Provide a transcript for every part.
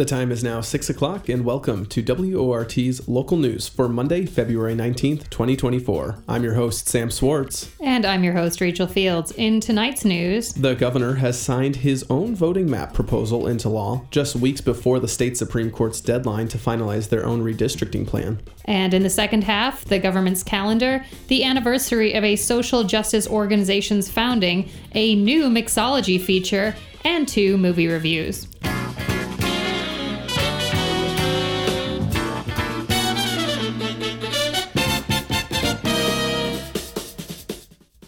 The time is now 6 o'clock, and welcome to WORT's local news for Monday, February 19th, 2024. I'm your host, Sam Swartz. And I'm your host, Rachel Fields. In tonight's news, the governor has signed his own voting map proposal into law just weeks before the state Supreme Court's deadline to finalize their own redistricting plan. And in the second half, the government's calendar, the anniversary of a social justice organization's founding, a new mixology feature, and two movie reviews.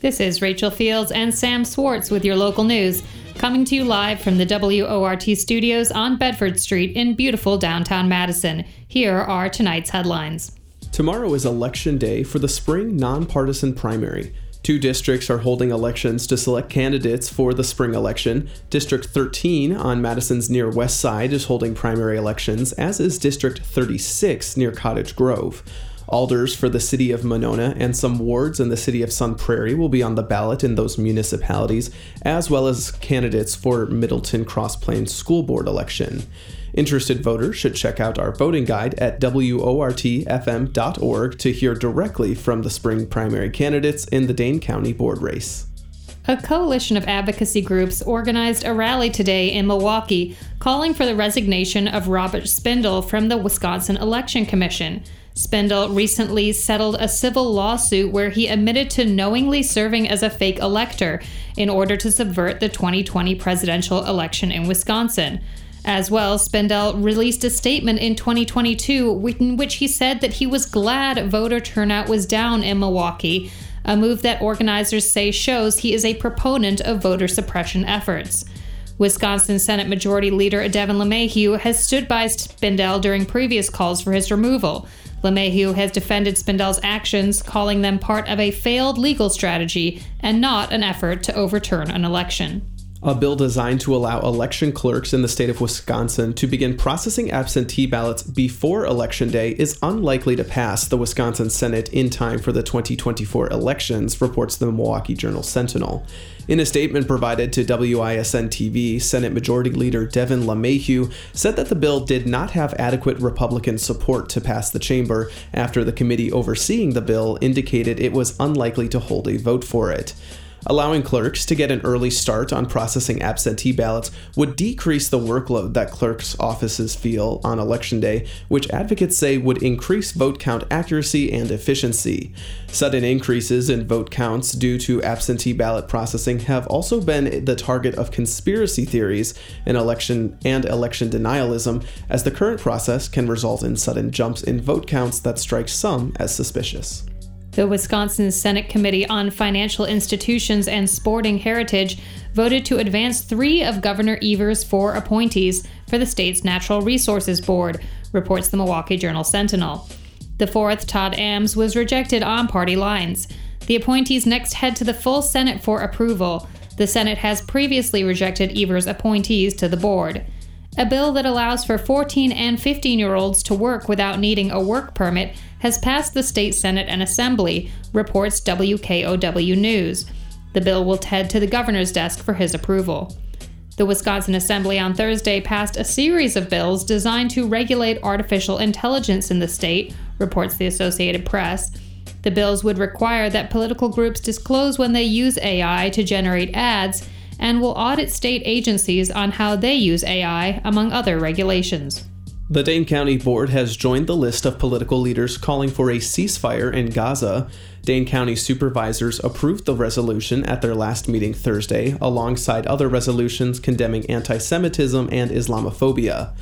This is Rachel Fields and Sam Swartz with your local news, coming to you live from the WORT studios on Bedford Street in beautiful downtown Madison. Here are tonight's headlines. Tomorrow is election day for the spring nonpartisan primary. Two districts are holding elections to select candidates for the spring election. District 13 on Madison's near west side is holding primary elections, as is District 36 near Cottage Grove. Alders for the city of Monona and some wards in the city of Sun Prairie will be on the ballot in those municipalities, as well as candidates for Middleton Cross Plains School Board election. Interested voters should check out our voting guide at WORTFM.org to hear directly from the spring primary candidates in the Dane County board race. A coalition of advocacy groups organized a rally today in Milwaukee calling for the resignation of Robert Spindell from the Wisconsin Election Commission. Spindell recently settled a civil lawsuit where he admitted to knowingly serving as a fake elector in order to subvert the 2020 presidential election in Wisconsin. As well, Spindell released a statement in 2022 in which he said that he was glad voter turnout was down in Milwaukee, a move that organizers say shows he is a proponent of voter suppression efforts. Wisconsin Senate Majority Leader Devin LeMahieu has stood by Spindell during previous calls for his removal. LeMahieu has defended Spindell's actions, calling them part of a failed legal strategy and not an effort to overturn an election a bill designed to allow election clerks in the state of Wisconsin to begin processing absentee ballots before Election Day is unlikely to pass the Wisconsin Senate in time for the 2024 elections, reports the Milwaukee Journal Sentinel. In a statement provided to WISN TV, Senate Majority Leader Devin LeMahieu said that the bill did not have adequate Republican support to pass the chamber after the committee overseeing the bill indicated it was unlikely to hold a vote for it. Allowing clerks to get an early start on processing absentee ballots would decrease the workload that clerks' offices feel on election day, which advocates say would increase vote count accuracy and efficiency. Sudden increases in vote counts due to absentee ballot processing have also been the target of conspiracy theories in election and election denialism, as the current process can result in sudden jumps in vote counts that strike some as suspicious. The Wisconsin Senate Committee on Financial Institutions and Sporting Heritage voted to advance three of Governor Evers' four appointees for the state's Natural Resources Board, reports the Milwaukee Journal Sentinel. The fourth, Todd Ambs, was rejected on party lines. The appointees next head to the full Senate for approval. The Senate has previously rejected Evers' appointees to the board. A bill that allows for 14 and 15 year olds to work without needing a work permit has passed the state Senate and Assembly, reports WKOW News. The bill will head to the governor's desk for his approval. The Wisconsin Assembly on Thursday passed a series of bills designed to regulate artificial intelligence in the state, reports the Associated Press. The bills would require that political groups disclose when they use AI to generate ads and will audit state agencies on how they use AI, among other regulations. The Dane County Board has joined the list of political leaders calling for a ceasefire in Gaza. Dane County supervisors approved the resolution at their last meeting Thursday, alongside other resolutions condemning anti Semitism and Islamophobia.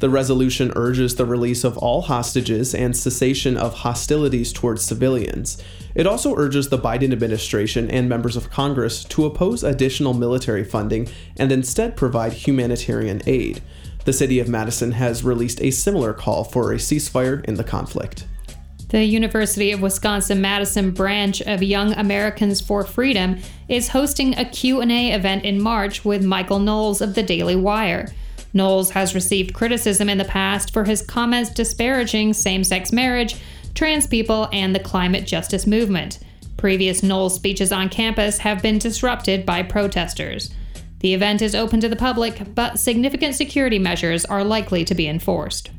The resolution urges the release of all hostages and cessation of hostilities towards civilians. It also urges the Biden administration and members of Congress to oppose additional military funding and instead provide humanitarian aid. The city of Madison has released a similar call for a ceasefire in the conflict. The University of Wisconsin Madison branch of Young Americans for Freedom is hosting a Q&A event in March with Michael Knowles of the Daily Wire. Knowles has received criticism in the past for his comments disparaging same-sex marriage, trans people, and the climate justice movement. Previous Knowles speeches on campus have been disrupted by protesters. The event is open to the public, but significant security measures are likely to be enforced.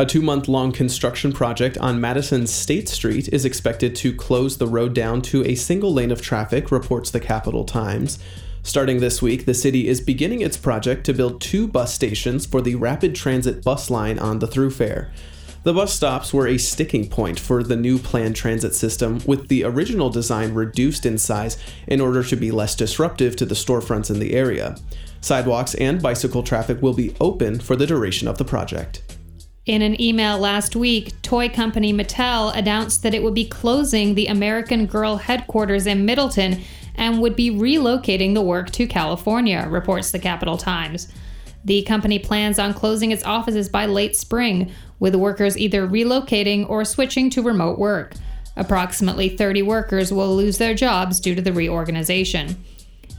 A two month long construction project on Madison State Street is expected to close the road down to a single lane of traffic, reports the Capital Times. Starting this week, the city is beginning its project to build two bus stations for the rapid transit bus line on the throughfare. The bus stops were a sticking point for the new planned transit system, with the original design reduced in size in order to be less disruptive to the storefronts in the area. Sidewalks and bicycle traffic will be open for the duration of the project. In an email last week, toy company Mattel announced that it would be closing the American Girl headquarters in Middleton and would be relocating the work to California, reports the Capital Times. The company plans on closing its offices by late spring, with workers either relocating or switching to remote work. Approximately 30 workers will lose their jobs due to the reorganization.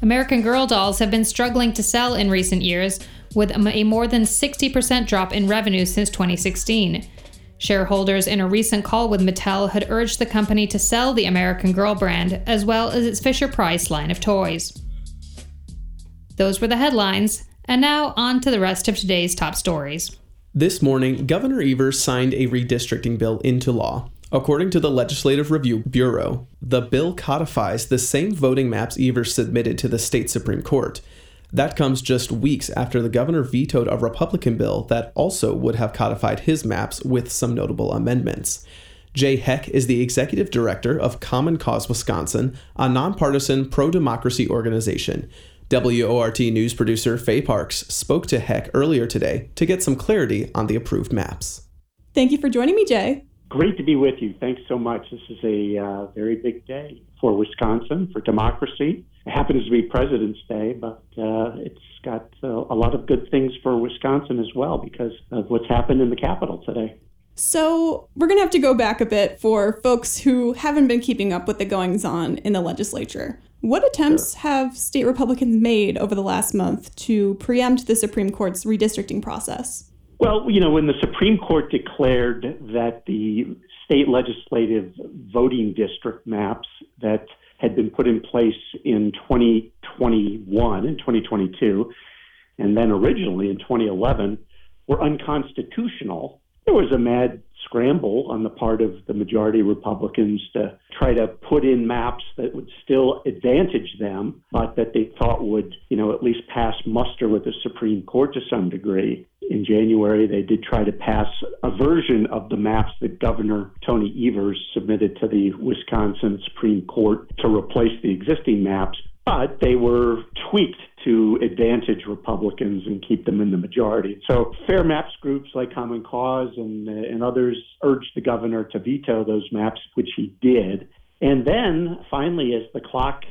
American Girl dolls have been struggling to sell in recent years, with a more than 60% drop in revenue since 2016. Shareholders in a recent call with Mattel had urged the company to sell the American Girl brand as well as its Fisher Price line of toys. Those were the headlines, and now on to the rest of today's top stories. This morning, Governor Evers signed a redistricting bill into law. According to the Legislative Review Bureau, the bill codifies the same voting maps Evers submitted to the state Supreme Court. That comes just weeks after the governor vetoed a Republican bill that also would have codified his maps with some notable amendments. Jay Heck is the executive director of Common Cause Wisconsin, a nonpartisan pro democracy organization. WORT news producer Faye Parks spoke to Heck earlier today to get some clarity on the approved maps. Thank you for joining me, Jay. Great to be with you. Thanks so much. This is a uh, very big day for Wisconsin, for democracy, it happens to be President's Day, but uh, it's got uh, a lot of good things for Wisconsin as well because of what's happened in the Capitol today. So, we're going to have to go back a bit for folks who haven't been keeping up with the goings on in the legislature. What attempts sure. have state Republicans made over the last month to preempt the Supreme Court's redistricting process? Well, you know, when the Supreme Court declared that the state legislative voting district maps that had been put in place in 2021 and 2022, and then originally in 2011, were unconstitutional. There was a mad scramble on the part of the majority Republicans to try to put in maps that would still advantage them, but that they thought would, you know, at least pass muster with the Supreme Court to some degree. In January, they did try to pass a version of the maps that Governor Tony Evers submitted to the Wisconsin Supreme Court to replace the existing maps, but they were tweaked to advantage Republicans and keep them in the majority. So, fair maps groups like Common Cause and, and others urged the governor to veto those maps, which he did. And then finally, as the clock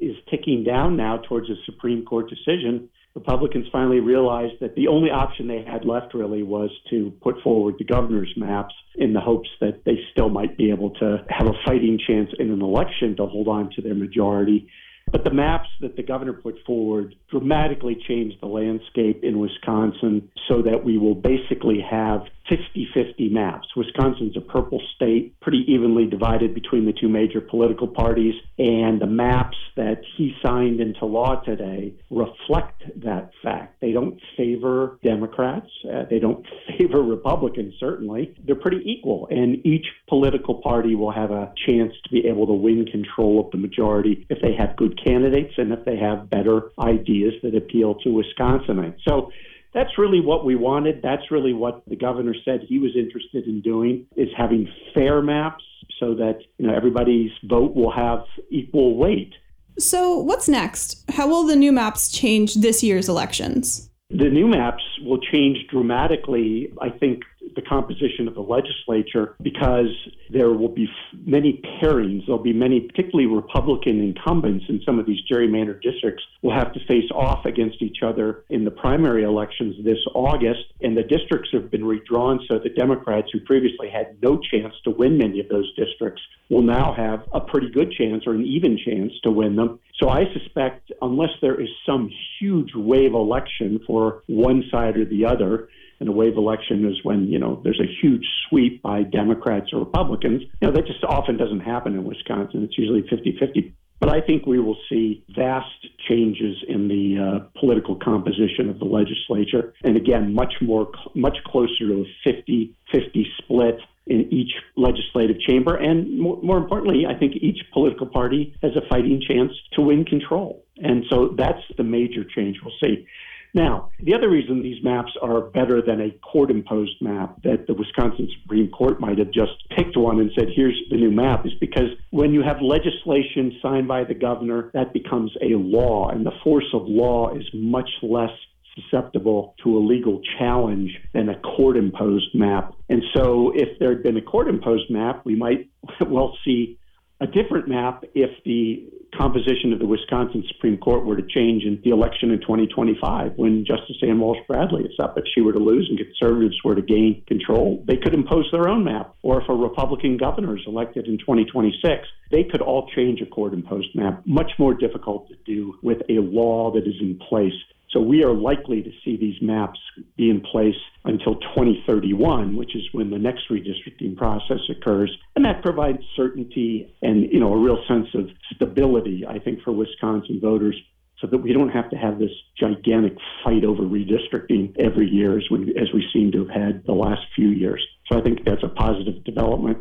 is ticking down now towards a Supreme Court decision, Republicans finally realized that the only option they had left really was to put forward the governor's maps in the hopes that they still might be able to have a fighting chance in an election to hold on to their majority. But the maps that the governor put forward dramatically changed the landscape in Wisconsin so that we will basically have 50 50 maps. Wisconsin's a purple state, pretty evenly divided between the two major political parties, and the maps that he signed into law today reflect that fact. They don't favor Democrats, uh, they don't favor Republicans, certainly. They're pretty equal, and each political party will have a chance to be able to win control of the majority if they have good candidates and if they have better ideas that appeal to Wisconsinites. So that's really what we wanted. That's really what the governor said he was interested in doing is having fair maps so that you know everybody's vote will have equal weight. So, what's next? How will the new maps change this year's elections? The new maps will change dramatically, I think, the composition of the legislature because there will be many pairings. There'll be many, particularly Republican incumbents in some of these gerrymandered districts, will have to face off against each other in the primary elections this August. And the districts have been redrawn so the Democrats, who previously had no chance to win many of those districts, will now have a pretty good chance or an even chance to win them. So I suspect, unless there is some huge wave election for one side or the other, and a wave election is when you know there's a huge sweep by Democrats or Republicans. You know that just often doesn't happen in Wisconsin. It's usually 50-50. But I think we will see vast changes in the uh, political composition of the legislature. And again, much more, much closer to a 50 50 split in each legislative chamber. And more, more, importantly, I think each political party has a fighting chance to win control. And so that's the major change we'll see. Now, the other reason these maps are better than a court imposed map that the Wisconsin Supreme Court might have just picked one and said, here's the new map, is because when you have legislation signed by the governor, that becomes a law, and the force of law is much less susceptible to a legal challenge than a court imposed map. And so, if there had been a court imposed map, we might well see a different map if the composition of the Wisconsin Supreme Court were to change in the election in 2025 when Justice Ann Walsh Bradley is up. If she were to lose and conservatives were to gain control, they could impose their own map. Or if a Republican governor is elected in 2026, they could all change a court imposed map. Much more difficult to do with a law that is in place so we are likely to see these maps be in place until 2031, which is when the next redistricting process occurs. And that provides certainty and, you know, a real sense of stability, I think, for Wisconsin voters so that we don't have to have this gigantic fight over redistricting every year as we, as we seem to have had the last few years. So I think that's a positive development.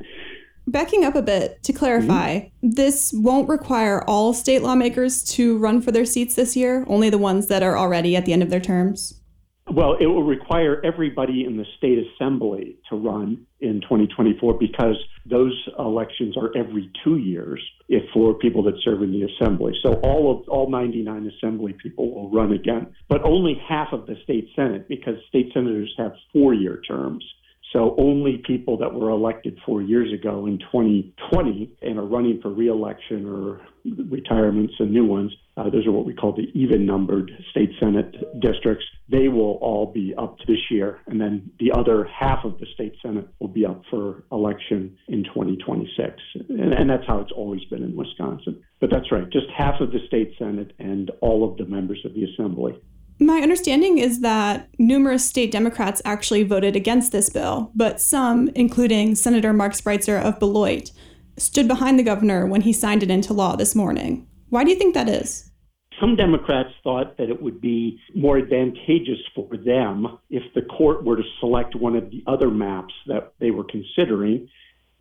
Backing up a bit to clarify, mm-hmm. this won't require all state lawmakers to run for their seats this year, only the ones that are already at the end of their terms? Well, it will require everybody in the state assembly to run in 2024 because those elections are every two years if for people that serve in the assembly. So all of all 99 assembly people will run again, but only half of the state senate because state senators have four-year terms. So only people that were elected four years ago in 2020 and are running for reelection or retirements and new ones, uh, those are what we call the even numbered state senate districts. They will all be up this year. And then the other half of the state senate will be up for election in 2026. And, and that's how it's always been in Wisconsin. But that's right, just half of the state senate and all of the members of the assembly. My understanding is that numerous state Democrats actually voted against this bill, but some, including Senator Mark Spreitzer of Beloit, stood behind the governor when he signed it into law this morning. Why do you think that is? Some Democrats thought that it would be more advantageous for them if the court were to select one of the other maps that they were considering.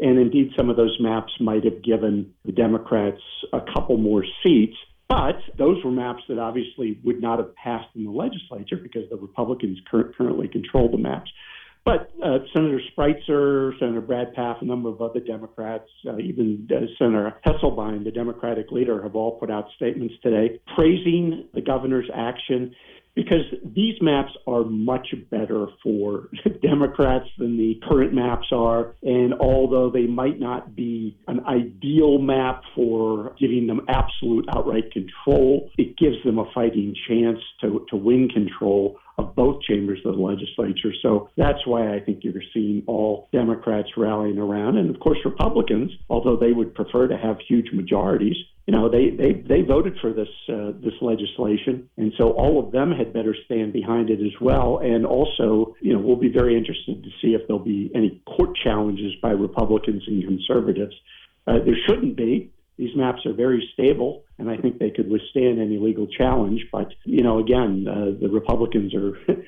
And indeed, some of those maps might have given the Democrats a couple more seats. But those were maps that obviously would not have passed in the legislature because the Republicans cur- currently control the maps. But uh, Senator Spreitzer, Senator Brad Pfaff, a number of other Democrats, uh, even uh, Senator Hesselbein, the Democratic leader, have all put out statements today praising the governor's action because these maps are much better for Democrats than the current maps are. And although they might not be an ideal map for giving them absolute outright control, it gives them a fighting chance to, to win control of both chambers of the legislature. So that's why I think you're seeing all Democrats rallying around. And of course, Republicans, although they would prefer to have huge majorities, you know, they, they, they voted for this uh, this legislation, and so all of them had better stand behind it as well. And also, you know, we'll be very interested to see if there'll be any court challenges by Republicans and conservatives. Uh, there shouldn't be. These maps are very stable, and I think they could withstand any legal challenge. But you know, again, uh, the Republicans are.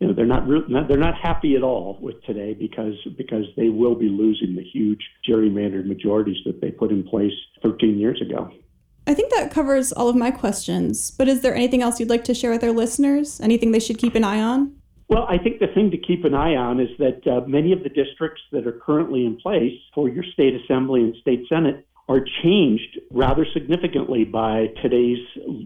you know they're not, re- not, they're not happy at all with today because because they will be losing the huge gerrymandered majorities that they put in place 13 years ago. I think that covers all of my questions. But is there anything else you'd like to share with our listeners? Anything they should keep an eye on? Well, I think the thing to keep an eye on is that uh, many of the districts that are currently in place for your state assembly and state senate are changed rather significantly by today's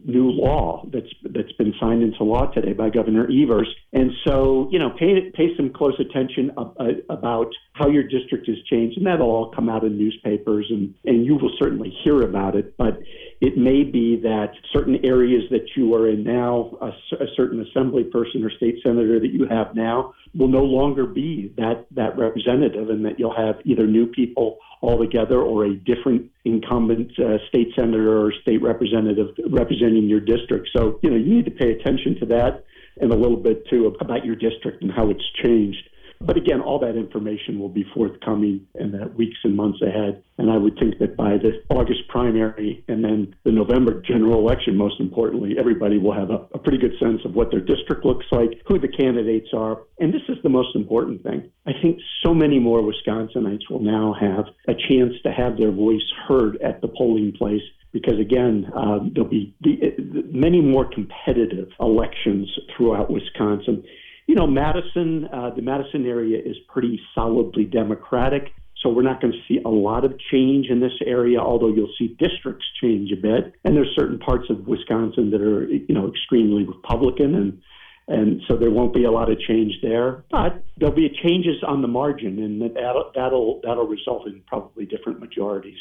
new law that's that's been signed into law today by Governor Evers. And so, you know, pay pay some close attention uh, about how your district has changed, and that'll all come out in newspapers, and and you will certainly hear about it. But it may be that certain areas that you are in now, a, a certain assembly person or state senator that you have now, will no longer be that that representative, and that you'll have either new people altogether or a different incumbent uh, state senator or state representative representing your district. So, you know, you need to pay attention to that and a little bit too about your district and how it's changed. But again, all that information will be forthcoming in the weeks and months ahead. And I would think that by the August primary and then the November general election, most importantly, everybody will have a, a pretty good sense of what their district looks like, who the candidates are. And this is the most important thing. I think so many more Wisconsinites will now have a chance to have their voice heard at the polling place because again, uh, there'll be the, many more competitive elections throughout Wisconsin. You know, Madison, uh, the Madison area is pretty solidly Democratic, so we're not going to see a lot of change in this area, although you'll see districts change a bit. And there's certain parts of Wisconsin that are, you know, extremely Republican and and so there won't be a lot of change there, but there'll be changes on the margin, and that'll that'll, that'll result in probably different majorities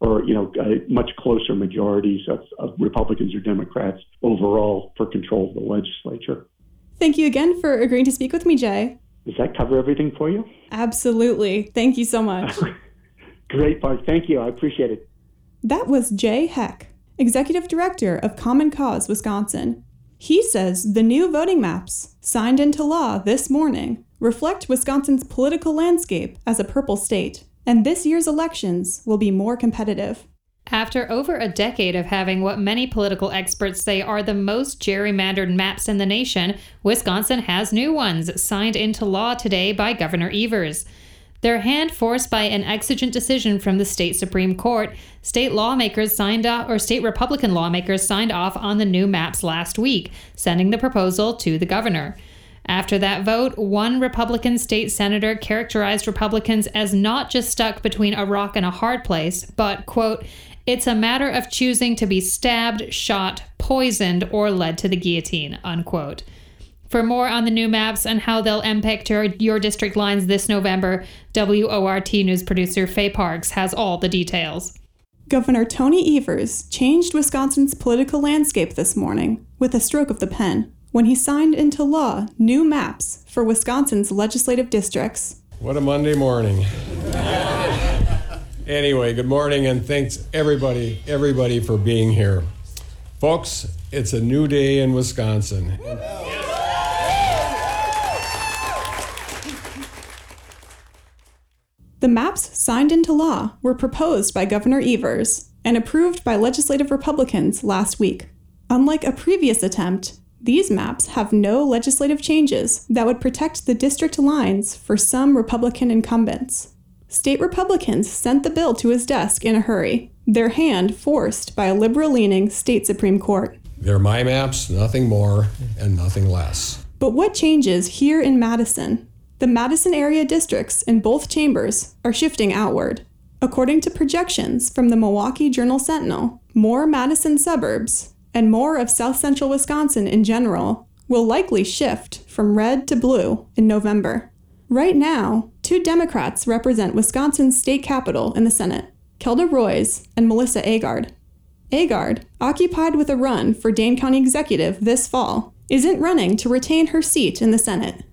or you know much closer majorities of, of Republicans or Democrats overall for control of the legislature. Thank you again for agreeing to speak with me, Jay. Does that cover everything for you? Absolutely. Thank you so much. Great, Mark. Thank you. I appreciate it. That was Jay Heck, Executive Director of Common Cause Wisconsin. He says the new voting maps, signed into law this morning, reflect Wisconsin's political landscape as a purple state and this year's elections will be more competitive. After over a decade of having what many political experts say are the most gerrymandered maps in the nation, Wisconsin has new ones signed into law today by Governor Evers. Their hand forced by an exigent decision from the state Supreme Court, state lawmakers signed off, or state Republican lawmakers signed off on the new maps last week, sending the proposal to the governor. After that vote, one Republican state senator characterized Republicans as not just stuck between a rock and a hard place, but, quote, it's a matter of choosing to be stabbed, shot, poisoned, or led to the guillotine, unquote. For more on the new maps and how they'll impact your, your district lines this November, WORT news producer Faye Parks has all the details. Governor Tony Evers changed Wisconsin's political landscape this morning with a stroke of the pen when he signed into law new maps for Wisconsin's legislative districts. What a Monday morning. Anyway, good morning and thanks everybody, everybody for being here. Folks, it's a new day in Wisconsin. The maps signed into law were proposed by Governor Evers and approved by legislative Republicans last week. Unlike a previous attempt, these maps have no legislative changes that would protect the district lines for some Republican incumbents. State Republicans sent the bill to his desk in a hurry, their hand forced by a liberal leaning state Supreme Court. They're my maps, nothing more and nothing less. But what changes here in Madison? The Madison area districts in both chambers are shifting outward. According to projections from the Milwaukee Journal Sentinel, more Madison suburbs and more of south central Wisconsin in general will likely shift from red to blue in November. Right now, two Democrats represent Wisconsin's state capital in the Senate Kelda Roys and Melissa Agard. Agard, occupied with a run for Dane County Executive this fall, isn't running to retain her seat in the Senate.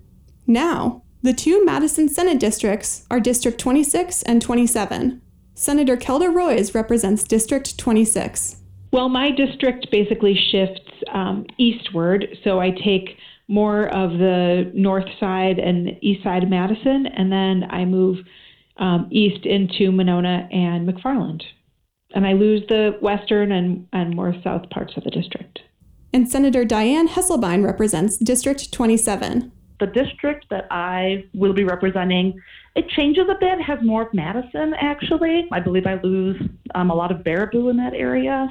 Now, the two Madison Senate districts are District 26 and 27. Senator Kelda Roys represents District 26. Well, my district basically shifts um, eastward, so I take more of the north side and east side of Madison, and then I move um, east into Monona and McFarland. And I lose the western and, and more south parts of the district. And Senator Dianne Hesselbein represents District 27. The district that I will be representing, it changes a bit, has more of Madison actually. I believe I lose um, a lot of Baraboo in that area.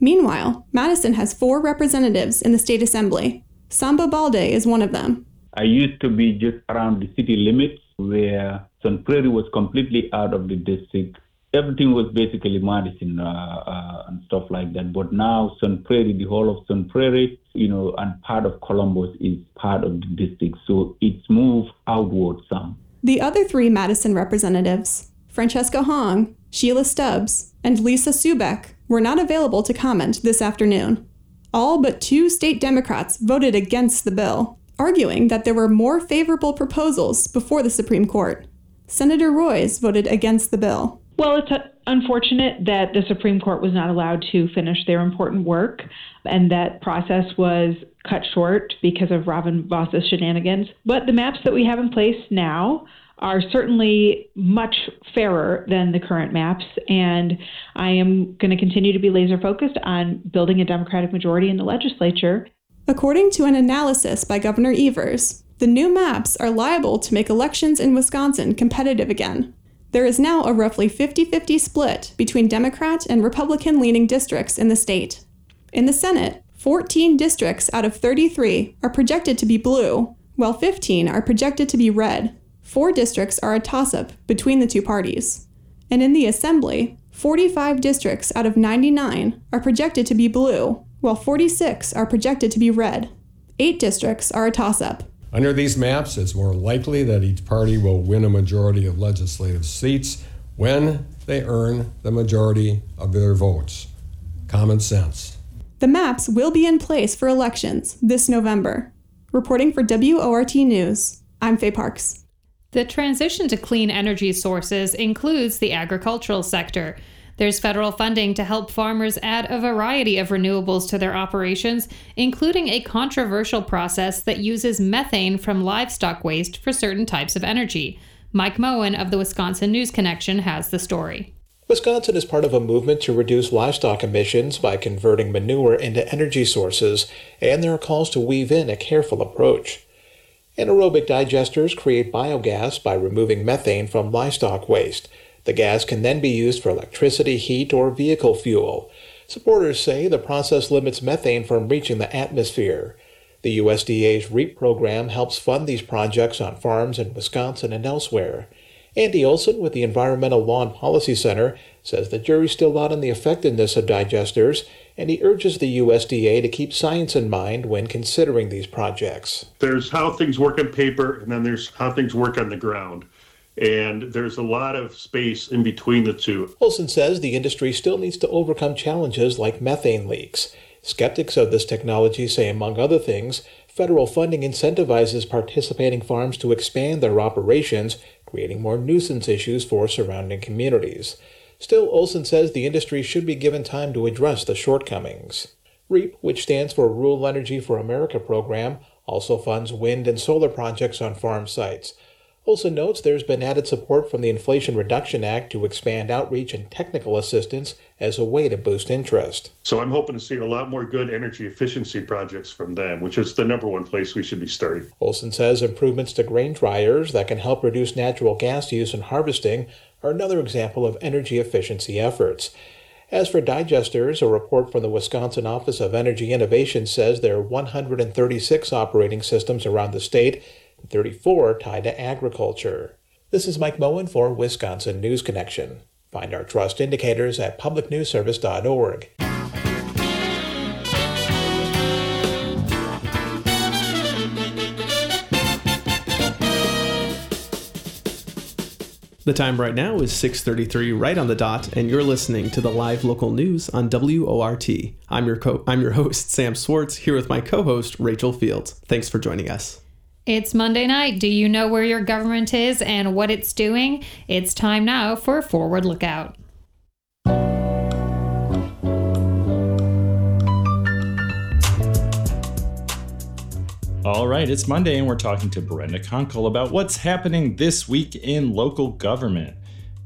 Meanwhile, Madison has four representatives in the state assembly. Samba Baldeh is one of them. I used to be just around the city limits where Sun Prairie was completely out of the district. Everything was basically Madison uh, uh, and stuff like that. But now Sun Prairie, the whole of Sun Prairie, you know, and part of Columbus is part of the district. So it's moved outward some. The other three Madison representatives, Francesca Hong, Sheila Stubbs, and Lisa Subeck, were not available to comment this afternoon. All but two state Democrats voted against the bill, arguing that there were more favorable proposals before the Supreme Court. Senator Roys voted against the bill. Well, it's uh, unfortunate that the Supreme Court was not allowed to finish their important work and that process was cut short because of Robin Vos's shenanigans. But the maps that we have in place now are certainly much fairer than the current maps. And I am going to continue to be laser focused on building a Democratic majority in the legislature. According to an analysis by Governor Evers, the new maps are liable to make elections in Wisconsin competitive again. There is now a roughly 50 50 split between Democrat and Republican leaning districts in the state. In the Senate, 14 districts out of 33 are projected to be blue, while 15 are projected to be red. Four districts are a toss up between the two parties. And in the Assembly, 45 districts out of 99 are projected to be blue, while 46 are projected to be red. Eight districts are a toss up. Under these maps, it's more likely that each party will win a majority of legislative seats when they earn the majority of their votes. Common sense. The maps will be in place for elections this November. Reporting for WORT News, I'm Faye Parks. The transition to clean energy sources includes the agricultural sector. There's federal funding to help farmers add a variety of renewables to their operations, including a controversial process that uses methane from livestock waste for certain types of energy. Mike Moen of the Wisconsin News Connection has the story. Wisconsin is part of a movement to reduce livestock emissions by converting manure into energy sources, and there are calls to weave in a careful approach. Anaerobic digesters create biogas by removing methane from livestock waste. The gas can then be used for electricity, heat, or vehicle fuel. Supporters say the process limits methane from reaching the atmosphere. The USDA's REAP program helps fund these projects on farms in Wisconsin and elsewhere. Andy Olson with the Environmental Law and Policy Center says the jury's still out on the effectiveness of digesters and he urges the USDA to keep science in mind when considering these projects. There's how things work on paper, and then there's how things work on the ground. And there's a lot of space in between the two. Olson says the industry still needs to overcome challenges like methane leaks. Skeptics of this technology say, among other things, federal funding incentivizes participating farms to expand their operations, creating more nuisance issues for surrounding communities. Still, Olson says the industry should be given time to address the shortcomings. REAP, which stands for Rural Energy for America program, also funds wind and solar projects on farm sites. Olson notes there's been added support from the Inflation Reduction Act to expand outreach and technical assistance as a way to boost interest. So I'm hoping to see a lot more good energy efficiency projects from them, which is the number one place we should be starting. Olson says improvements to grain dryers that can help reduce natural gas use in harvesting are another example of energy efficiency efforts. As for digesters, a report from the Wisconsin Office of Energy Innovation says there are 136 operating systems around the state 34 tied to agriculture. This is Mike Moen for Wisconsin News Connection. Find our trust indicators at publicnewsservice.org. The time right now is 6:33 right on the dot and you're listening to the live local news on WORT. I'm your co- I'm your host Sam Swartz here with my co-host Rachel Fields. Thanks for joining us. It's Monday night. Do you know where your government is and what it's doing? It's time now for a forward lookout. All right, it's Monday, and we're talking to Brenda Konkel about what's happening this week in local government.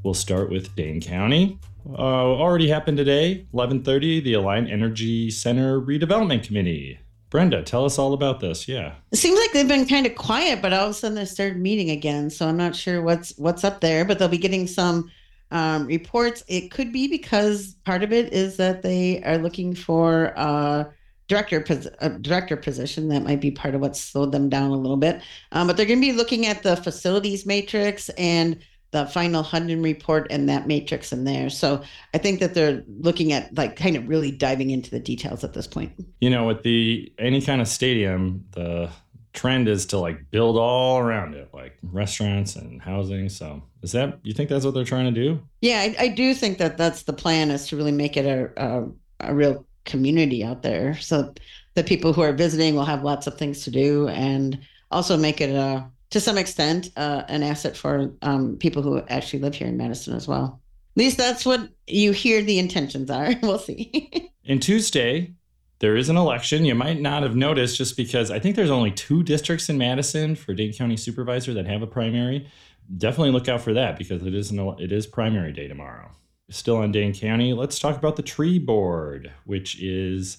We'll start with Dane County. Uh, already happened today, 11:30, the Alliant Energy Center Redevelopment Committee. Brenda, tell us all about this. Yeah. It seems like they've been kind of quiet, but all of a sudden they started meeting again. So I'm not sure what's what's up there, but they'll be getting some um, reports. It could be because part of it is that they are looking for a director a director position. That might be part of what slowed them down a little bit. Um, but they're going to be looking at the facilities matrix and the final Hunden report and that matrix in there. So I think that they're looking at like kind of really diving into the details at this point. You know, with the any kind of stadium, the trend is to like build all around it, like restaurants and housing. So is that you think that's what they're trying to do? Yeah, I, I do think that that's the plan is to really make it a, a, a real community out there. So the people who are visiting will have lots of things to do and also make it a to some extent uh, an asset for um, people who actually live here in Madison as well. At least that's what you hear the intentions are. We'll see. and Tuesday, there is an election. You might not have noticed just because I think there's only two districts in Madison for Dane County Supervisor that have a primary. Definitely look out for that because it is an, it is primary day tomorrow. Still on Dane County, let's talk about the tree board, which is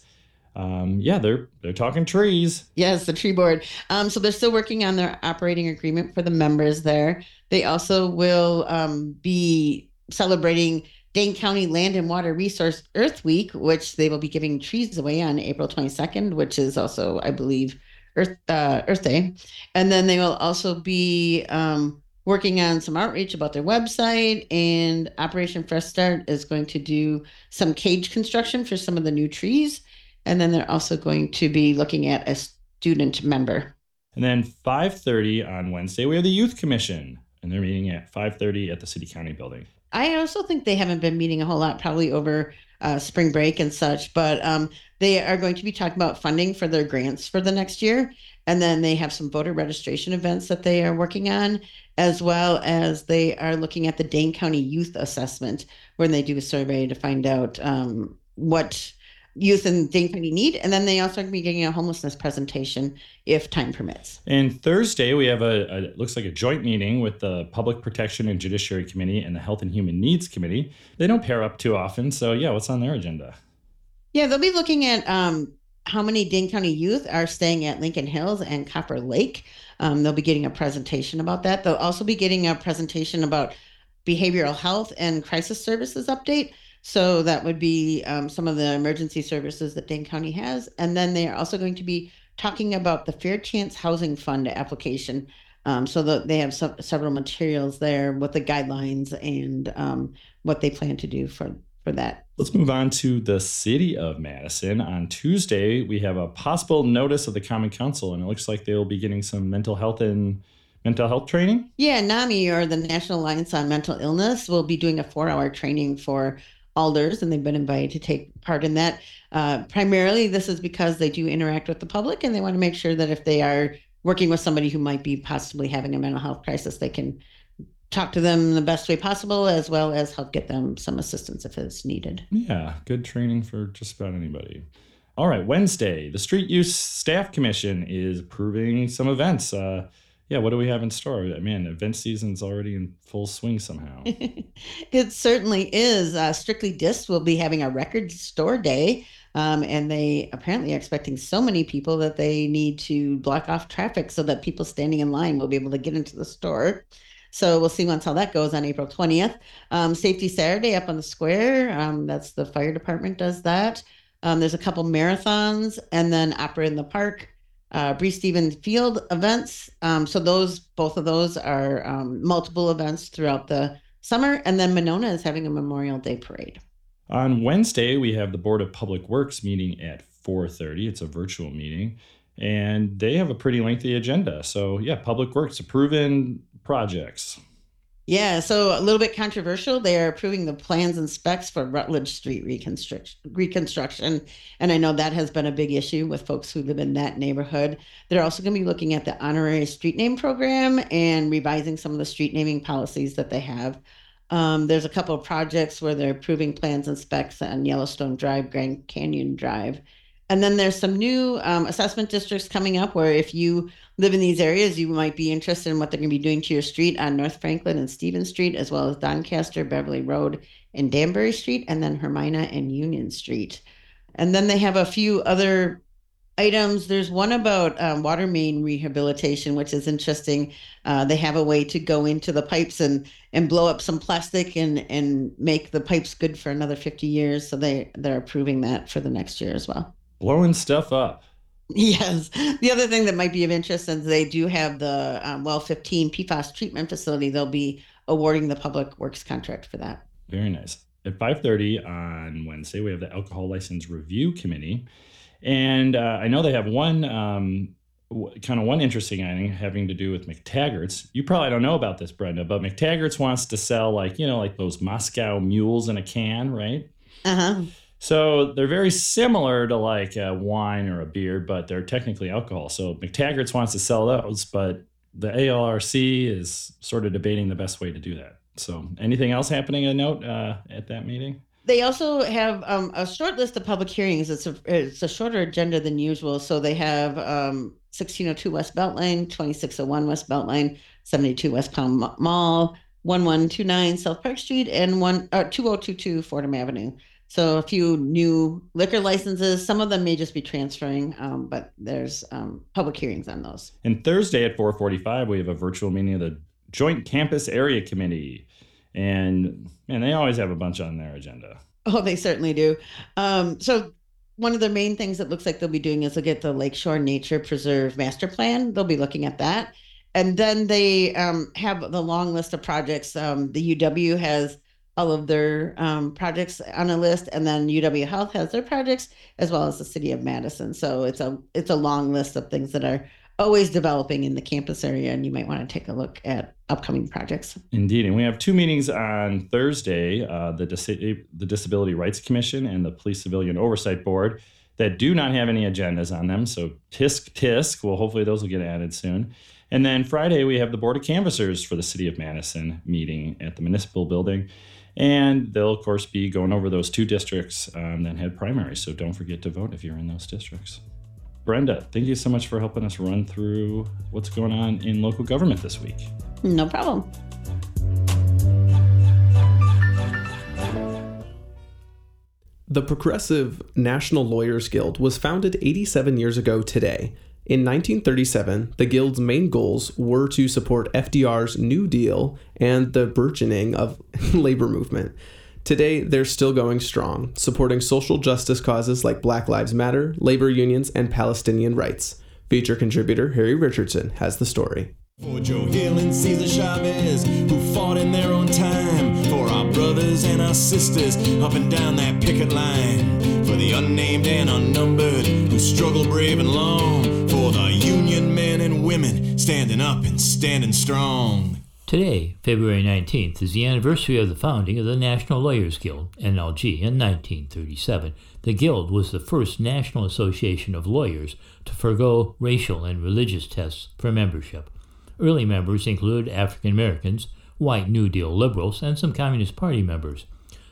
um, yeah, they're they're talking trees. Yes, the tree board. Um, so they're still working on their operating agreement for the members there. They also will um, be celebrating Dane County Land and Water Resource Earth Week, which they will be giving trees away on April 22nd, which is also, I believe, Earth uh, Earth Day. And then they will also be um, working on some outreach about their website. And Operation Fresh Start is going to do some cage construction for some of the new trees. And then they're also going to be looking at a student member. And then 5:30 on Wednesday, we have the Youth Commission, and they're meeting at 5:30 at the City County Building. I also think they haven't been meeting a whole lot, probably over uh, spring break and such. But um, they are going to be talking about funding for their grants for the next year, and then they have some voter registration events that they are working on, as well as they are looking at the Dane County Youth Assessment, when they do a survey to find out um, what youth in Dane County need. And then they also going to be getting a homelessness presentation if time permits. And Thursday, we have a, a looks like a joint meeting with the Public Protection and Judiciary Committee and the Health and Human Needs Committee. They don't pair up too often. So, yeah, what's on their agenda? Yeah, they'll be looking at um, how many Dane County youth are staying at Lincoln Hills and Copper Lake. Um, they'll be getting a presentation about that. They'll also be getting a presentation about behavioral health and crisis services update. So that would be um, some of the emergency services that Dane County has. And then they are also going to be talking about the Fair Chance Housing Fund application. Um, so that they have some, several materials there with the guidelines and um, what they plan to do for, for that. Let's move on to the city of Madison. On Tuesday, we have a possible notice of the Common Council, and it looks like they will be getting some mental health and mental health training. Yeah, NAMI or the National Alliance on Mental Illness will be doing a four-hour training for alders, and they've been invited to take part in that. Uh, primarily, this is because they do interact with the public, and they want to make sure that if they are working with somebody who might be possibly having a mental health crisis, they can talk to them the best way possible, as well as help get them some assistance if it's needed. Yeah, good training for just about anybody. All right, Wednesday, the Street Use Staff Commission is approving some events. Uh, yeah, what do we have in store? Man, event season's already in full swing somehow. it certainly is. Uh, Strictly Disc will be having a record store day. Um, and they apparently are expecting so many people that they need to block off traffic so that people standing in line will be able to get into the store. So we'll see once how that goes on April 20th. Um, Safety Saturday up on the square. Um, that's the fire department does that. Um, there's a couple marathons and then Opera in the Park uh, Breese Stevens Field events. Um, so those, both of those are um, multiple events throughout the summer. And then Monona is having a Memorial Day parade. On Wednesday, we have the Board of Public Works meeting at 4:30. It's a virtual meeting, and they have a pretty lengthy agenda. So yeah, Public Works approving projects. Yeah, so a little bit controversial. They are approving the plans and specs for Rutledge Street reconstruction. Reconstruction, and I know that has been a big issue with folks who live in that neighborhood. They're also going to be looking at the honorary street name program and revising some of the street naming policies that they have. Um, there's a couple of projects where they're approving plans and specs on Yellowstone Drive, Grand Canyon Drive, and then there's some new um, assessment districts coming up where if you live in these areas, you might be interested in what they're going to be doing to your street on North Franklin and Stevens Street, as well as Doncaster, Beverly Road, and Danbury Street, and then Hermina and Union Street. And then they have a few other items. There's one about um, water main rehabilitation, which is interesting. Uh, they have a way to go into the pipes and and blow up some plastic and and make the pipes good for another 50 years. So they they're approving that for the next year as well blowing stuff up. Yes. The other thing that might be of interest is they do have the um, Well 15 PFAS treatment facility. They'll be awarding the public works contract for that. Very nice. At 5:30 on Wednesday, we have the Alcohol License Review Committee, and uh, I know they have one um, w- kind of one interesting item having to do with McTaggart's. You probably don't know about this, Brenda, but McTaggart's wants to sell like you know like those Moscow mules in a can, right? Uh huh. So they're very similar to like a wine or a beer, but they're technically alcohol. So McTaggart's wants to sell those, but the ALRC is sort of debating the best way to do that. So, anything else happening a note uh, at that meeting? They also have um, a short list of public hearings. It's a it's a shorter agenda than usual. So they have um, 1602 West Beltline, 2601 West Beltline, 72 West Palm Mall, 1129 South Park Street, and one uh, 2022 Fordham Avenue. So a few new liquor licenses. Some of them may just be transferring, um, but there's um, public hearings on those. And Thursday at 4:45, we have a virtual meeting of the Joint Campus Area Committee, and man, they always have a bunch on their agenda. Oh, they certainly do. Um, so one of the main things that looks like they'll be doing is they'll get the Lakeshore Nature Preserve Master Plan. They'll be looking at that. And then they um, have the long list of projects. Um, the UW has all of their um, projects on a list, and then UW Health has their projects, as well as the City of Madison. So it's a it's a long list of things that are always developing in the campus area, and you might want to take a look at upcoming projects. Indeed, and we have two meetings on Thursday: uh, the Dis- the Disability Rights Commission and the Police Civilian Oversight Board that do not have any agendas on them. So tisk tisk. Well, hopefully those will get added soon. And then Friday we have the Board of Canvassers for the City of Madison meeting at the Municipal Building. And they'll, of course, be going over those two districts um, that had primaries. So don't forget to vote if you're in those districts. Brenda, thank you so much for helping us run through what's going on in local government this week. No problem. The Progressive National Lawyers Guild was founded 87 years ago today. In 1937, the Guild's main goals were to support FDR's New Deal and the burgeoning of labor movement. Today, they're still going strong, supporting social justice causes like Black Lives Matter, labor unions, and Palestinian rights. Feature contributor Harry Richardson has the story. For Joe Hill and Cesar Chavez, who fought in their own time. For our brothers and our sisters up and down that picket line. For the unnamed and unnumbered, who struggle brave and long. For the union men and women standing up and standing strong. Today, February 19th, is the anniversary of the founding of the National Lawyers Guild, NLG, in 1937. The Guild was the first national association of lawyers to forego racial and religious tests for membership. Early members included African Americans, white New Deal liberals, and some Communist Party members.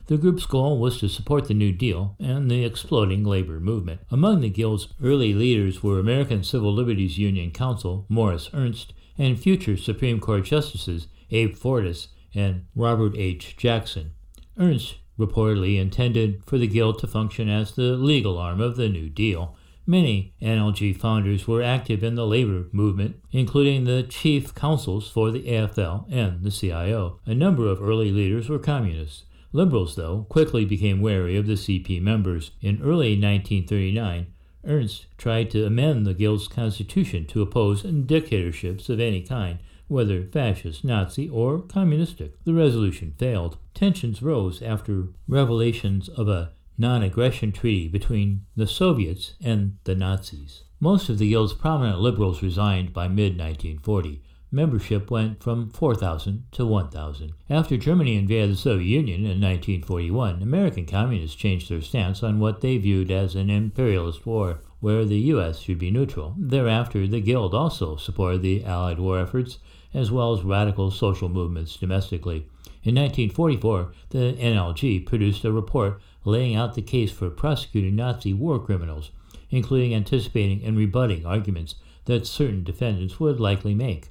The group's goal was to support the New Deal and the exploding labor movement. Among the Guild's early leaders were American Civil Liberties Union counsel Morris Ernst and future Supreme Court Justices Abe Fortas and Robert H. Jackson. Ernst reportedly intended for the Guild to function as the legal arm of the New Deal. Many NLG founders were active in the labor movement, including the chief counsels for the AFL and the CIO. A number of early leaders were communists. Liberals, though, quickly became wary of the CP members. In early 1939, Ernst tried to amend the Guild's constitution to oppose dictatorships of any kind, whether fascist, Nazi, or communistic. The resolution failed. Tensions rose after revelations of a non aggression treaty between the Soviets and the Nazis. Most of the Guild's prominent liberals resigned by mid 1940. Membership went from 4,000 to 1,000. After Germany invaded the Soviet Union in 1941, American communists changed their stance on what they viewed as an imperialist war, where the U.S. should be neutral. Thereafter, the Guild also supported the Allied war efforts, as well as radical social movements domestically. In 1944, the NLG produced a report laying out the case for prosecuting Nazi war criminals, including anticipating and rebutting arguments that certain defendants would likely make.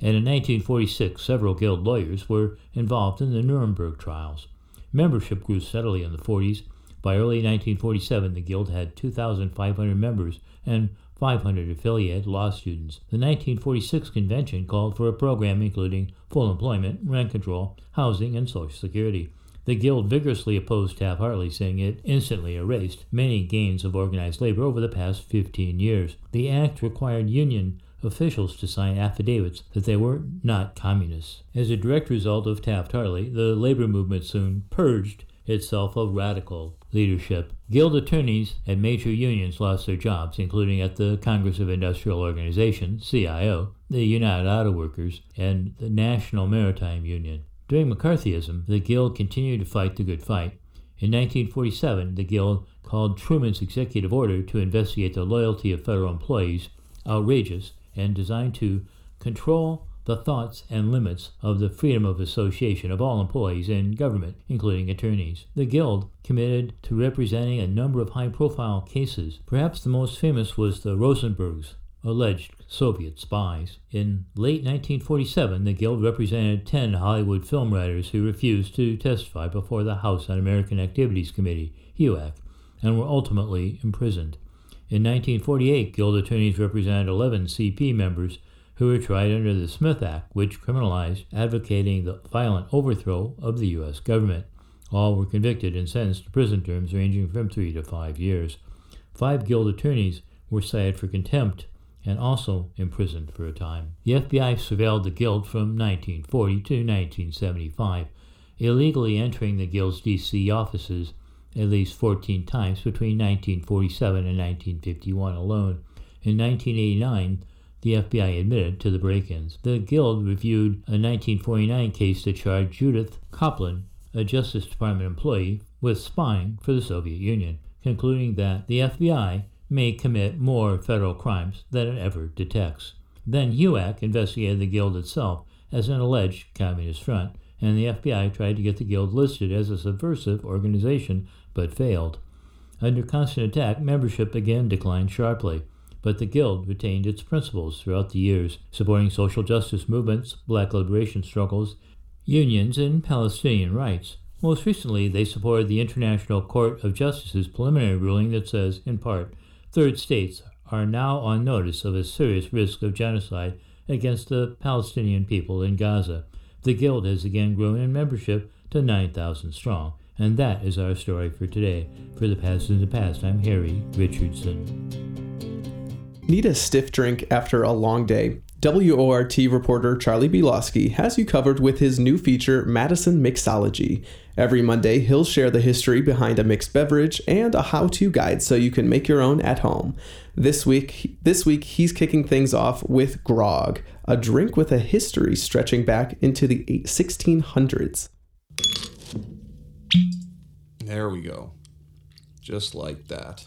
And in 1946, several Guild lawyers were involved in the Nuremberg trials. Membership grew steadily in the 40s. By early 1947, the Guild had 2,500 members and 500 affiliated law students. The 1946 convention called for a program including full employment, rent control, housing, and Social Security. The Guild vigorously opposed Taft Hartley, saying it instantly erased many gains of organized labor over the past 15 years. The act required union officials to sign affidavits that they were not communists. As a direct result of Taft Hartley, the labor movement soon purged itself of radical leadership. Guild attorneys at major unions lost their jobs, including at the Congress of Industrial Organization, CIO, the United Auto Workers, and the National Maritime Union. During McCarthyism, the Guild continued to fight the good fight. In 1947, the Guild called Truman's executive order to investigate the loyalty of federal employees outrageous and designed to control the thoughts and limits of the freedom of association of all employees in government, including attorneys. The Guild committed to representing a number of high profile cases. Perhaps the most famous was the Rosenbergs, alleged Soviet spies. In late 1947, the Guild represented 10 Hollywood film writers who refused to testify before the House Un American Activities Committee, HUAC, and were ultimately imprisoned. In 1948, Guild attorneys represented 11 CP members who were tried under the Smith Act, which criminalized advocating the violent overthrow of the U.S. government. All were convicted and sentenced to prison terms ranging from three to five years. Five Guild attorneys were cited for contempt and also imprisoned for a time. The FBI surveilled the Guild from 1940 to 1975, illegally entering the Guild's D.C. offices at least 14 times between 1947 and 1951 alone. In 1989, the FBI admitted to the break ins. The Guild reviewed a 1949 case that charged Judith Coplon, a Justice Department employee, with spying for the Soviet Union, concluding that the FBI may commit more federal crimes than it ever detects. Then HUAC investigated the Guild itself as an alleged communist front, and the FBI tried to get the Guild listed as a subversive organization but failed. Under constant attack, membership again declined sharply, but the Guild retained its principles throughout the years, supporting social justice movements, black liberation struggles, unions, and Palestinian rights. Most recently, they supported the International Court of Justice's preliminary ruling that says, in part, third states are now on notice of a serious risk of genocide against the Palestinian people in Gaza. The Guild has again grown in membership to 9,000 strong. And that is our story for today. For the past in the past, I'm Harry Richardson. Need a stiff drink after a long day? WORT reporter Charlie Bielowski has you covered with his new feature, Madison Mixology. Every Monday, he'll share the history behind a mixed beverage and a how-to guide so you can make your own at home. This week, this week he's kicking things off with grog, a drink with a history stretching back into the 1600s. There we go. Just like that.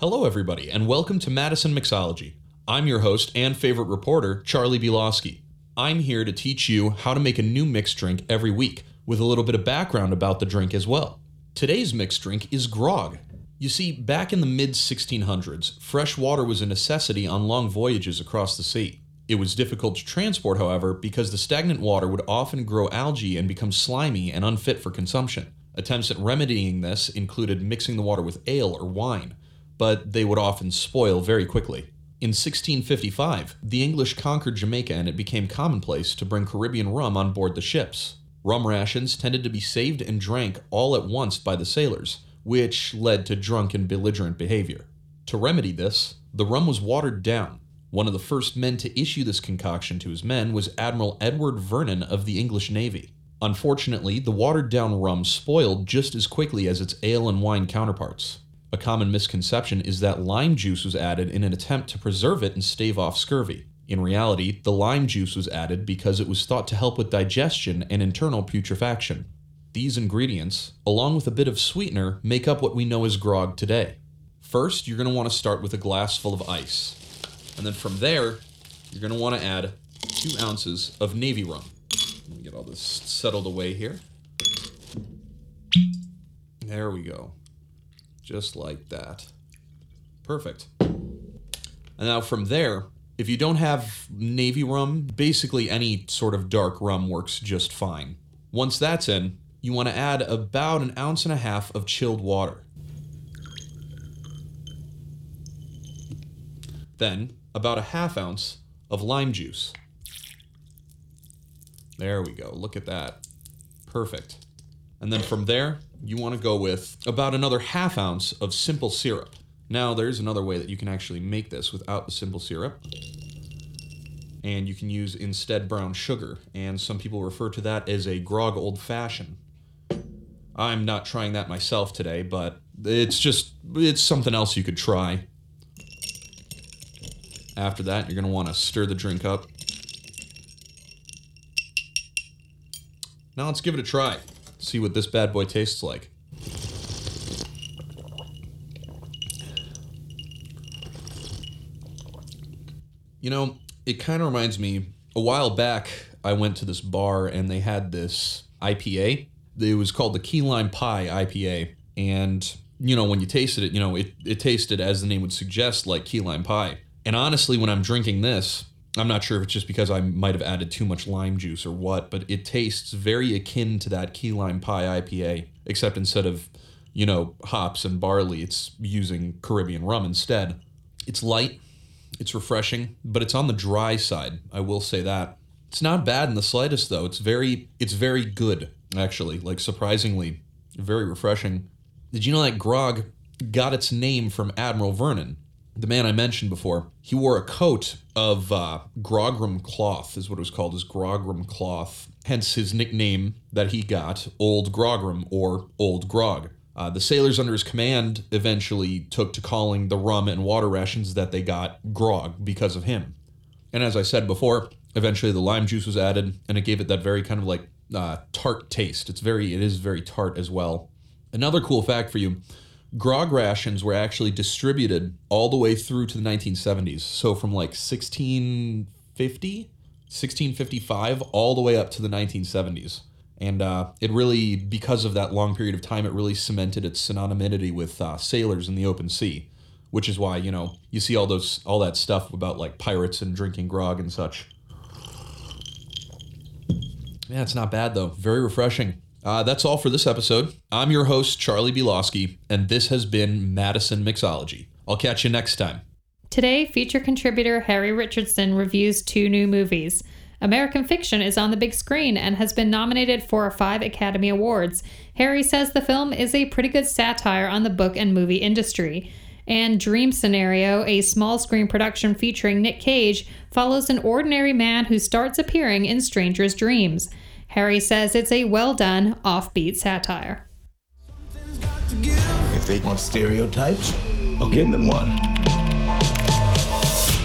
Hello, everybody, and welcome to Madison Mixology. I'm your host and favorite reporter, Charlie Bielowski. I'm here to teach you how to make a new mixed drink every week, with a little bit of background about the drink as well. Today's mixed drink is grog. You see, back in the mid 1600s, fresh water was a necessity on long voyages across the sea. It was difficult to transport, however, because the stagnant water would often grow algae and become slimy and unfit for consumption. Attempts at remedying this included mixing the water with ale or wine, but they would often spoil very quickly. In 1655, the English conquered Jamaica and it became commonplace to bring Caribbean rum on board the ships. Rum rations tended to be saved and drank all at once by the sailors, which led to drunken, and belligerent behavior. To remedy this, the rum was watered down. One of the first men to issue this concoction to his men was Admiral Edward Vernon of the English Navy. Unfortunately, the watered down rum spoiled just as quickly as its ale and wine counterparts. A common misconception is that lime juice was added in an attempt to preserve it and stave off scurvy. In reality, the lime juice was added because it was thought to help with digestion and internal putrefaction. These ingredients, along with a bit of sweetener, make up what we know as grog today. First, you're going to want to start with a glass full of ice. And then from there, you're going to want to add two ounces of navy rum. Let me get all this settled away here. There we go. Just like that. Perfect. And now from there, if you don't have navy rum, basically any sort of dark rum works just fine. Once that's in, you want to add about an ounce and a half of chilled water. Then, about a half ounce of lime juice. There we go. Look at that. Perfect. And then from there, you want to go with about another half ounce of simple syrup. Now, there's another way that you can actually make this without the simple syrup. And you can use instead brown sugar, and some people refer to that as a grog old fashioned. I'm not trying that myself today, but it's just, it's something else you could try. After that, you're going to want to stir the drink up. Now let's give it a try. See what this bad boy tastes like. You know, it kind of reminds me a while back, I went to this bar and they had this IPA. It was called the Key Lime Pie IPA. And, you know, when you tasted it, you know, it, it tasted, as the name would suggest, like key lime pie. And honestly, when I'm drinking this, I'm not sure if it's just because I might have added too much lime juice or what, but it tastes very akin to that key lime pie IPA, except instead of, you know, hops and barley, it's using Caribbean rum instead. It's light, it's refreshing, but it's on the dry side. I will say that. It's not bad in the slightest though. It's very it's very good actually, like surprisingly very refreshing. Did you know that grog got its name from Admiral Vernon, the man I mentioned before? He wore a coat of uh, grogram cloth, is what it was called, is grogram cloth. Hence his nickname that he got, Old Grogram or Old Grog. Uh, the sailors under his command eventually took to calling the rum and water rations that they got grog because of him. And as I said before, eventually the lime juice was added, and it gave it that very kind of like uh, tart taste. It's very, it is very tart as well. Another cool fact for you: grog rations were actually distributed all the way through to the 1970s. So from like 1650, 1655, all the way up to the 1970s. And uh, it really, because of that long period of time, it really cemented its synonymity with uh, sailors in the open sea, which is why you know you see all those all that stuff about like pirates and drinking grog and such. Yeah, it's not bad though. Very refreshing. Uh, that's all for this episode. I'm your host, Charlie Bilowski, and this has been Madison Mixology. I'll catch you next time. Today, feature contributor Harry Richardson reviews two new movies. American Fiction is on the big screen and has been nominated for five Academy Awards. Harry says the film is a pretty good satire on the book and movie industry. And Dream Scenario, a small screen production featuring Nick Cage, follows an ordinary man who starts appearing in strangers' dreams. Harry says it's a well done, offbeat satire. If they want stereotypes, I'll give them one.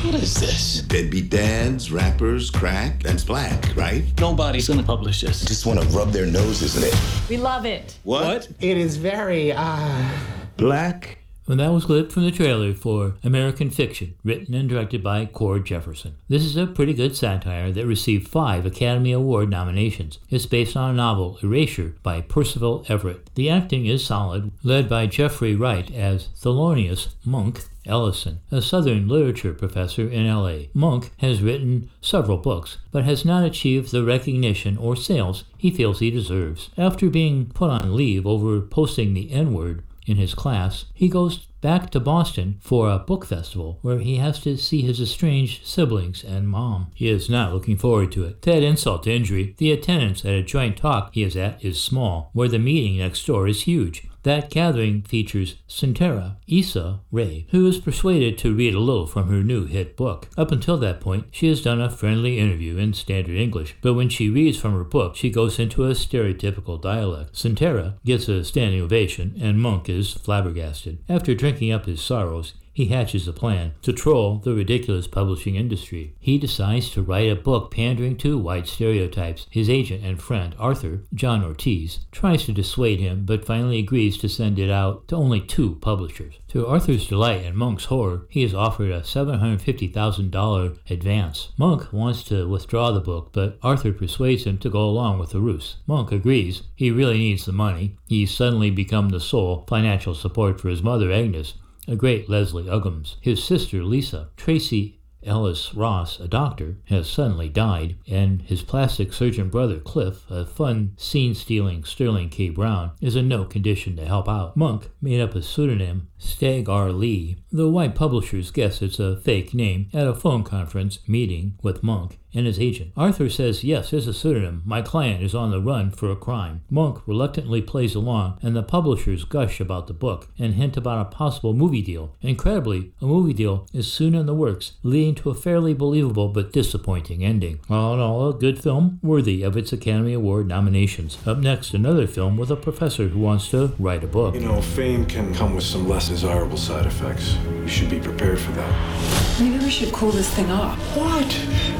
What is this? Deadbeat dads, rappers, crack, and black, right? Nobody's gonna publish this. Just wanna rub their noses in it. We love it. What? It is very, uh. Black? And that was clip from the trailer for American Fiction, written and directed by Cord Jefferson. This is a pretty good satire that received five Academy Award nominations. It's based on a novel, Erasure, by Percival Everett. The acting is solid, led by Jeffrey Wright as Thelonious Monk Ellison, a Southern literature professor in LA. Monk has written several books, but has not achieved the recognition or sales he feels he deserves. After being put on leave over posting the N word in his class, he goes back to Boston for a book festival where he has to see his estranged siblings and mom. He is not looking forward to it. To add insult to injury, the attendance at a joint talk he is at is small, where the meeting next door is huge. That gathering features Sintara Issa Rae, who is persuaded to read a little from her new hit book. Up until that point, she has done a friendly interview in standard English, but when she reads from her book, she goes into a stereotypical dialect. Sintara gets a standing ovation, and Monk is flabbergasted. After drinking up his sorrows, he hatches a plan to troll the ridiculous publishing industry. He decides to write a book pandering to white stereotypes. His agent and friend, Arthur, John Ortiz, tries to dissuade him, but finally agrees to send it out to only two publishers. To Arthur's delight and Monk's horror, he is offered a $750,000 advance. Monk wants to withdraw the book, but Arthur persuades him to go along with the ruse. Monk agrees. He really needs the money. He's suddenly become the sole financial support for his mother, Agnes, a great Leslie Uggams. His sister, Lisa, Tracee Ellis Ross, a doctor, has suddenly died, and his plastic surgeon brother, Cliff, a fun scene stealing Sterling K. Brown, is in no condition to help out. Monk made up a pseudonym, Stagg R. Leigh. The white publishers guess it's a fake name at a phone conference meeting with Monk and his agent. Arthur says, Yes, it's a pseudonym. My client is on the run for a crime. Monk reluctantly plays along, and the publishers gush about the book and hint about a possible movie deal. Incredibly, a movie deal is soon in the works, leading to a fairly believable but disappointing ending. All in all, a good film, worthy of its Academy Award nominations. Up next, another film with a professor who wants to write a book. You know, fame can come with some less desirable side effects. You should be prepared for that. Maybe we should cool this thing off. What?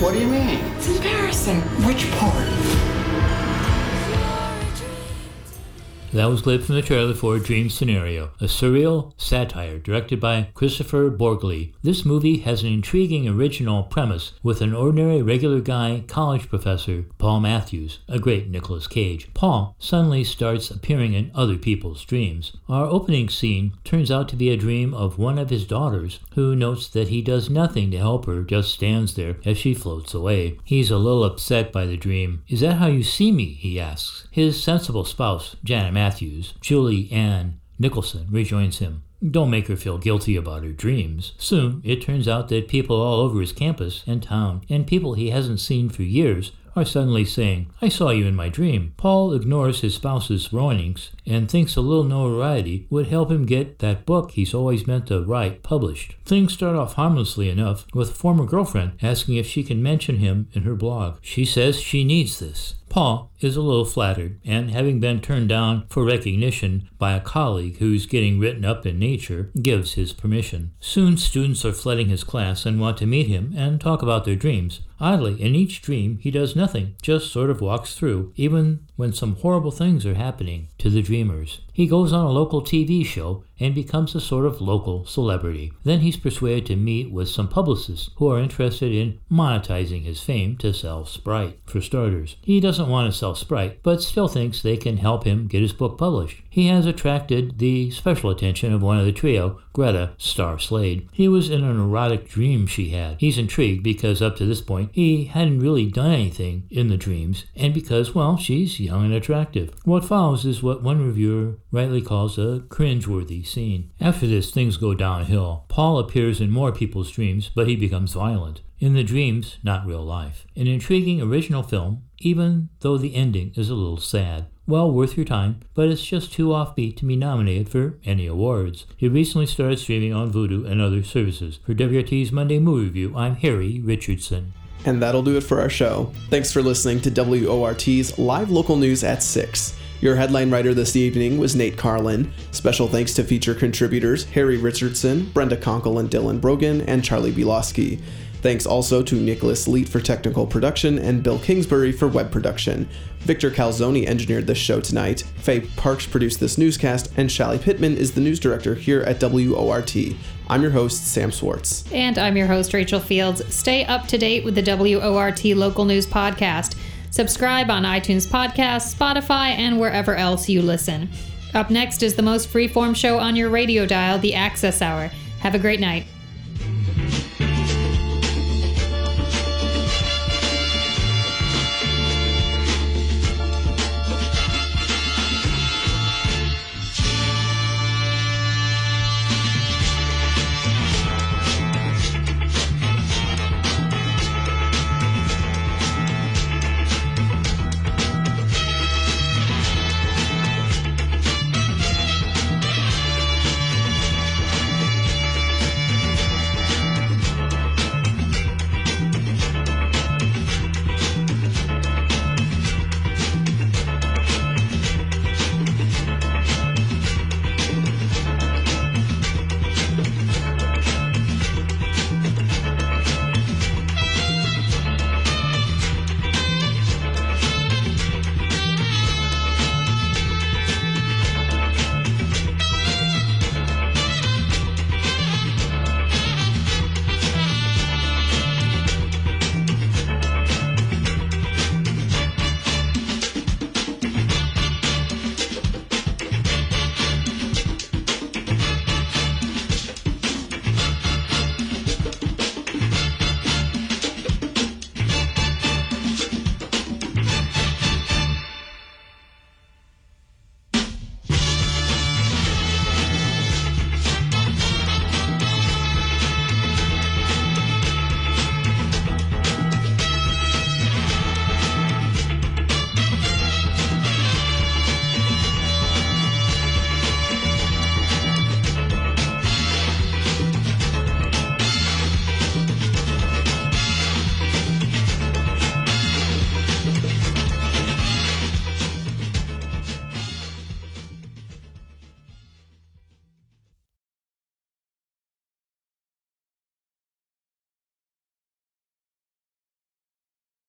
What do you mean? It's embarrassing. Which part? That was clip from the trailer for Dream Scenario, a surreal satire directed by Kristoffer Borgli. This movie has an intriguing original premise with an ordinary regular guy college professor, Paul Matthews, a great Nicolas Cage. Paul suddenly starts appearing in other people's dreams. Our opening scene turns out to be a dream of one of his daughters, who notes that he does nothing to help her, just stands there as she floats away. He's a little upset by the dream. Is that how you see me? he asks. His sensible spouse, Janet Julianne Nicholson, rejoins him. Don't make her feel guilty about her dreams. Soon, it turns out that people all over his campus and town, and people he hasn't seen for years, are suddenly saying, I saw you in my dream. Paul ignores his spouse's warnings and thinks a little notoriety would help him get that book he's always meant to write published. Things start off harmlessly enough with a former girlfriend asking if she can mention him in her blog. She says she needs this. Paul is a little flattered, and having been turned down for recognition by a colleague who's getting written up in Nature, gives his permission. Soon students are flooding his class and want to meet him and talk about their dreams. Oddly, in each dream, he does nothing, just sort of walks through, even when some horrible things are happening to the dreamers. He goes on a local TV show and becomes a sort of local celebrity. Then he's persuaded to meet with some publicists who are interested in monetizing his fame to sell Sprite. For starters, he doesn't want to sell Sprite, but still thinks they can help him get his book published. He has attracted the special attention of one of the trio, Greta Star Slade. He was in an erotic dream she had. He's intrigued because up to this point he hadn't really done anything in the dreams, and because, well, she's young and attractive. What follows is what one reviewer rightly calls a cringeworthy scene. After this, things go downhill. Paul appears in more people's dreams, but he becomes violent. In the dreams, not real life. An intriguing original film, even though the ending is a little sad. Well worth your time, but it's just too offbeat to be nominated for any awards. He recently started streaming on Vudu and other services. For WRT's Monday Movie Review, I'm Harry Richardson. And that'll do it for our show. Thanks for listening to WORT's live local news at 6. Your headline writer this evening was Nate Carlin. Special thanks to feature contributors Harry Richardson, Brenda Conkle and Dylan Brogan, and Charlie Biloski. Thanks also to Nicholas Leet for technical production and Bill Kingsbury for web production. Victor Calzoni engineered this show tonight. Faye Parks produced this newscast, and Shelly Pittman is the news director here at WORT. I'm your host, Sam Swartz. And I'm your host, Rachel Fields. Stay up to date with the WORT Local News Podcast. Subscribe on iTunes Podcasts, Spotify, and wherever else you listen. Up next is the most freeform show on your radio dial, The Access Hour. Have a great night.